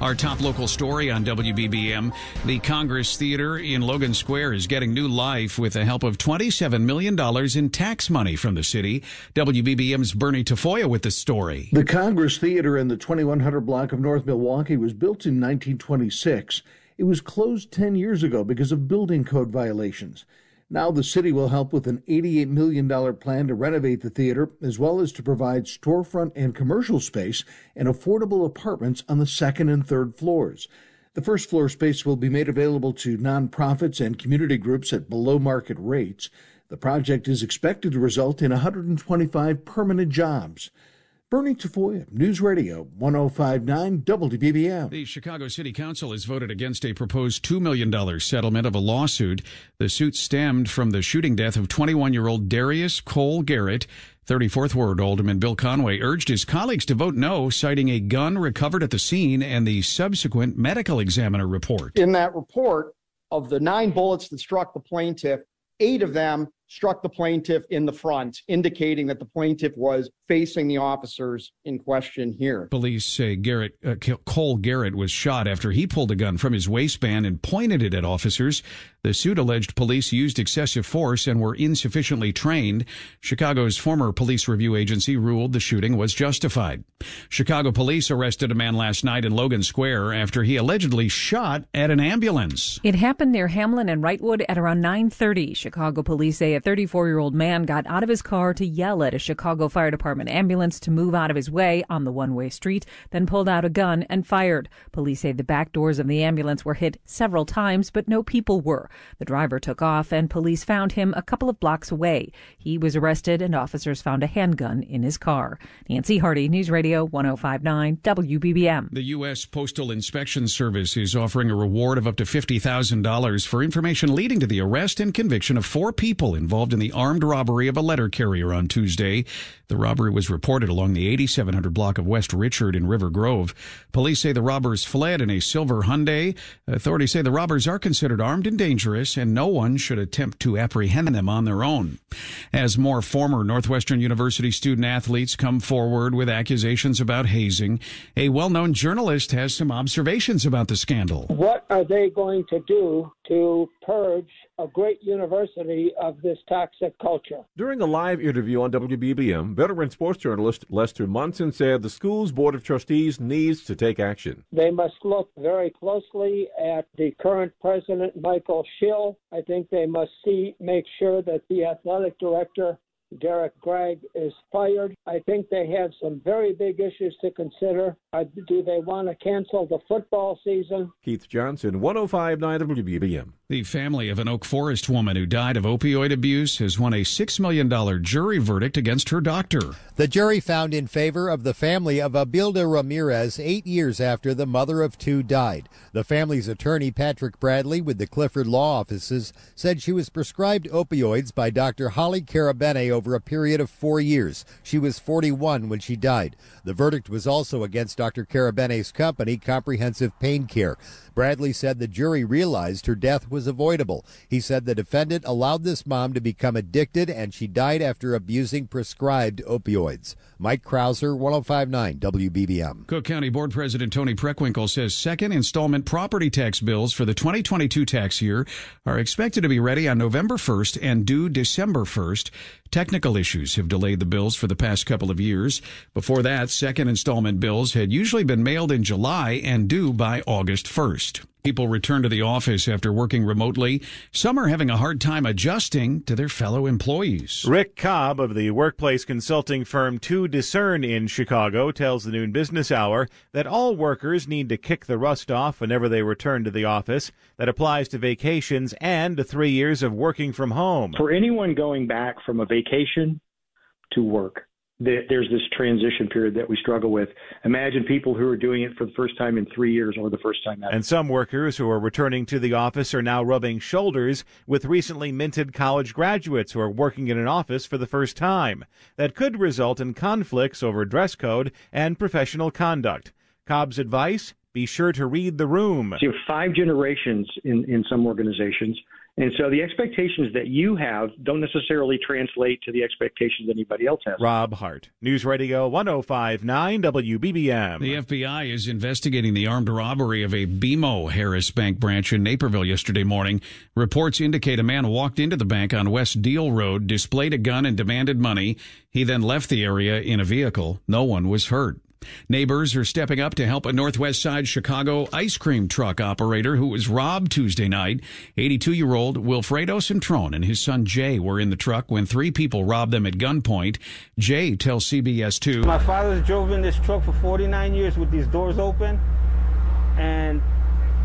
Our top local story on WBBM the Congress Theater in Logan Square is getting new life with the help of $27 million in tax money from the city. WBBM's Bernie Tafoya with the story. The Congress Theater in the 2100 block of North Milwaukee was built in 1926. It was closed 10 years ago because of building code violations. Now the city will help with an $88 million plan to renovate the theater, as well as to provide storefront and commercial space and affordable apartments on the second and third floors. The first floor space will be made available to nonprofits and community groups at below market rates. The project is expected to result in 125 permanent jobs. Bernie Tafoya, News Radio 1059 WBBM. The Chicago City Council has voted against a proposed $2 million settlement of a lawsuit. The suit stemmed from the shooting death of 21 year old Darius Cole Garrett. 34th Ward Alderman Bill Conway urged his colleagues to vote no, citing a gun recovered at the scene and the subsequent medical examiner report. In that report, of the nine bullets that struck the plaintiff, eight of them struck the plaintiff in the front, indicating that the plaintiff was facing the officers in question here. Police say Garrett uh, Cole Garrett was shot after he pulled a gun from his waistband and pointed it at officers. The suit alleged police used excessive force and were insufficiently trained. Chicago's former police review agency ruled the shooting was justified. Chicago police arrested a man last night in Logan Square after he allegedly shot at an ambulance. It happened near Hamlin and Wrightwood at around 9:30. Chicago police say a 34-year-old man got out of his car to yell at a Chicago Fire Department ambulance to move out of his way on the one-way street, then pulled out a gun and fired. Police say the back doors of the ambulance were hit several times, but no people were. The driver took off, and police found him a couple of blocks away. He was arrested, and officers found a handgun in his car. Nancy Harty, News Radio 1059 WBBM. The U.S. Postal Inspection Service is offering a reward of up to $50,000 for information leading to the arrest and conviction of four people involved in the armed robbery of a letter carrier on Tuesday. The robbery was reported along the 8700 block of West Richard in River Grove. Police say the robbers fled in a silver Hyundai. Authorities say the robbers are considered armed and dangerous dangerous, and no one should attempt to apprehend them on their own. As more former Northwestern University student athletes come forward with accusations about hazing, a well known journalist has some observations about the scandal. What are they going to do to purge a great university of this toxic culture. During a live interview on WBBM, veteran sports journalist Lester Munson said the school's board of trustees needs to take action. They must look very closely at the current president, Michael Schill. I think they must see, make sure that the athletic director Derek Gragg is fired. I think they have some very big issues to consider. Uh, do they want to cancel the football season? Keith Johnson, 1059 WBBM. The family of an Oak Forest woman who died of opioid abuse has won a $6 million jury verdict against her doctor. The jury found in favor of the family of Abilda Ramirez eight years after the mother of two died. The family's attorney, Patrick Bradley, with the Clifford Law Offices, said she was prescribed opioids by Dr. Holly Carabene over a period of four years. She was 41 when she died. The verdict was also against Dr. Carabene's company, Comprehensive Pain Care. Bradley said the jury realized her death was avoidable. He said the defendant allowed this mom to become addicted and she died after abusing prescribed opioids. Mike Krauser, 1059 WBBM. Cook County Board President Toni Preckwinkle says second installment property tax bills for the 2022 tax year are expected to be ready on November 1st and due December 1st. Technical issues have delayed the bills for the past couple of years. Before that, second installment bills had usually been mailed in July and due by August 1st. People return to the office after working remotely. Some are having a hard time adjusting to their fellow employees. Rick Cobb of the workplace consulting firm To Discern in Chicago tells the Noon Business Hour that all workers need to kick the rust off whenever they return to the office. That applies to vacations and to three years of working from home. For anyone going back from a vacation to work, there's this transition period that we struggle with. Imagine people who are doing it for the first time in three years or the first time ever. And some workers who are returning to the office are now rubbing shoulders with recently minted college graduates who are working in an office for the first time. That could result in conflicts over dress code and professional conduct. Cobb's advice be sure to read the room. So you have five generations in, in some organizations and so the expectations that you have don't necessarily translate to the expectations anybody else has. Rob Hart, News Radio 1059 WBBM. The FBI is investigating the armed robbery of a BMO Harris Bank branch in Naperville yesterday morning. Reports indicate a man walked into the bank on West Diehl Road, displayed a gun, and demanded money. He then left the area in a vehicle. No one was hurt. Neighbors are stepping up to help a Northwest Side Chicago ice cream truck operator who was robbed Tuesday night. 82 year old Wilfredo Centron and his son Jay were in the truck when three people robbed them at gunpoint. Jay tells CBS 2 My father's drove in this truck for 49 years with these doors open, and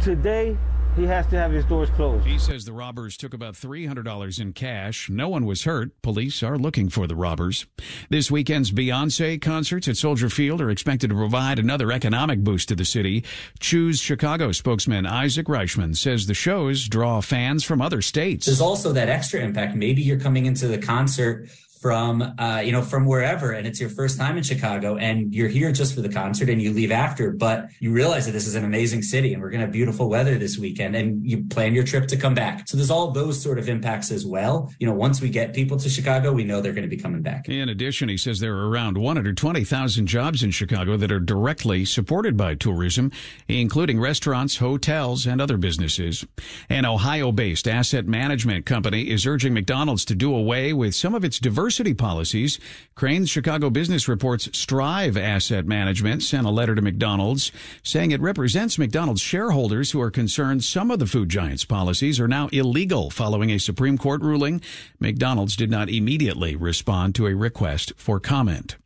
today he has to have his doors closed. He says the robbers took about $300 in cash. No one was hurt. Police are looking for the robbers. This weekend's Beyonce concerts at Soldier Field are expected to provide another economic boost to the city. Choose Chicago spokesman Isaac Reichman says the shows draw fans from other states. There's also that extra impact. Maybe you're coming into the concert from uh, you know from wherever and it's your first time in chicago and you're here just for the concert and you leave after but you realize that this is an amazing city and we're going to have beautiful weather this weekend and you plan your trip to come back. So there's all those sort of impacts as well. You know once we get people to chicago we know they're going to be coming back. In addition he says there are around 120000 jobs in chicago that are directly supported by tourism including restaurants hotels and other businesses. An ohio-based asset management company is urging mcdonald's to do away with some of its diverse diversity policies. Crane's Chicago Business Reports Strive Asset Management sent a letter to McDonald's saying it represents McDonald's shareholders who are concerned some of the food giant's policies are now illegal following a Supreme Court ruling. McDonald's did not immediately respond to a request for comment.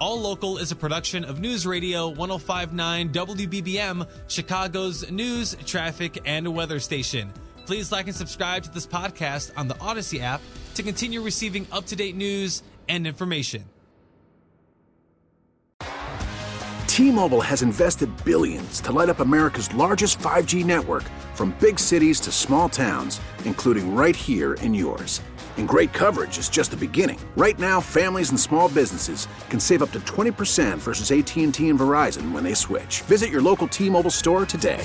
All Local is a production of News Radio 1059 WBBM, Chicago's news, traffic, and weather station. Please like and subscribe to this podcast on the Audacy app to continue receiving up to date news and information. T Mobile has invested billions to light up America's largest 5G network from big cities to small towns, including right here in yours. And great coverage is just the beginning. Right now, families and small businesses can save up to 20% versus AT&T and Verizon when they switch. Visit your local T-Mobile store today.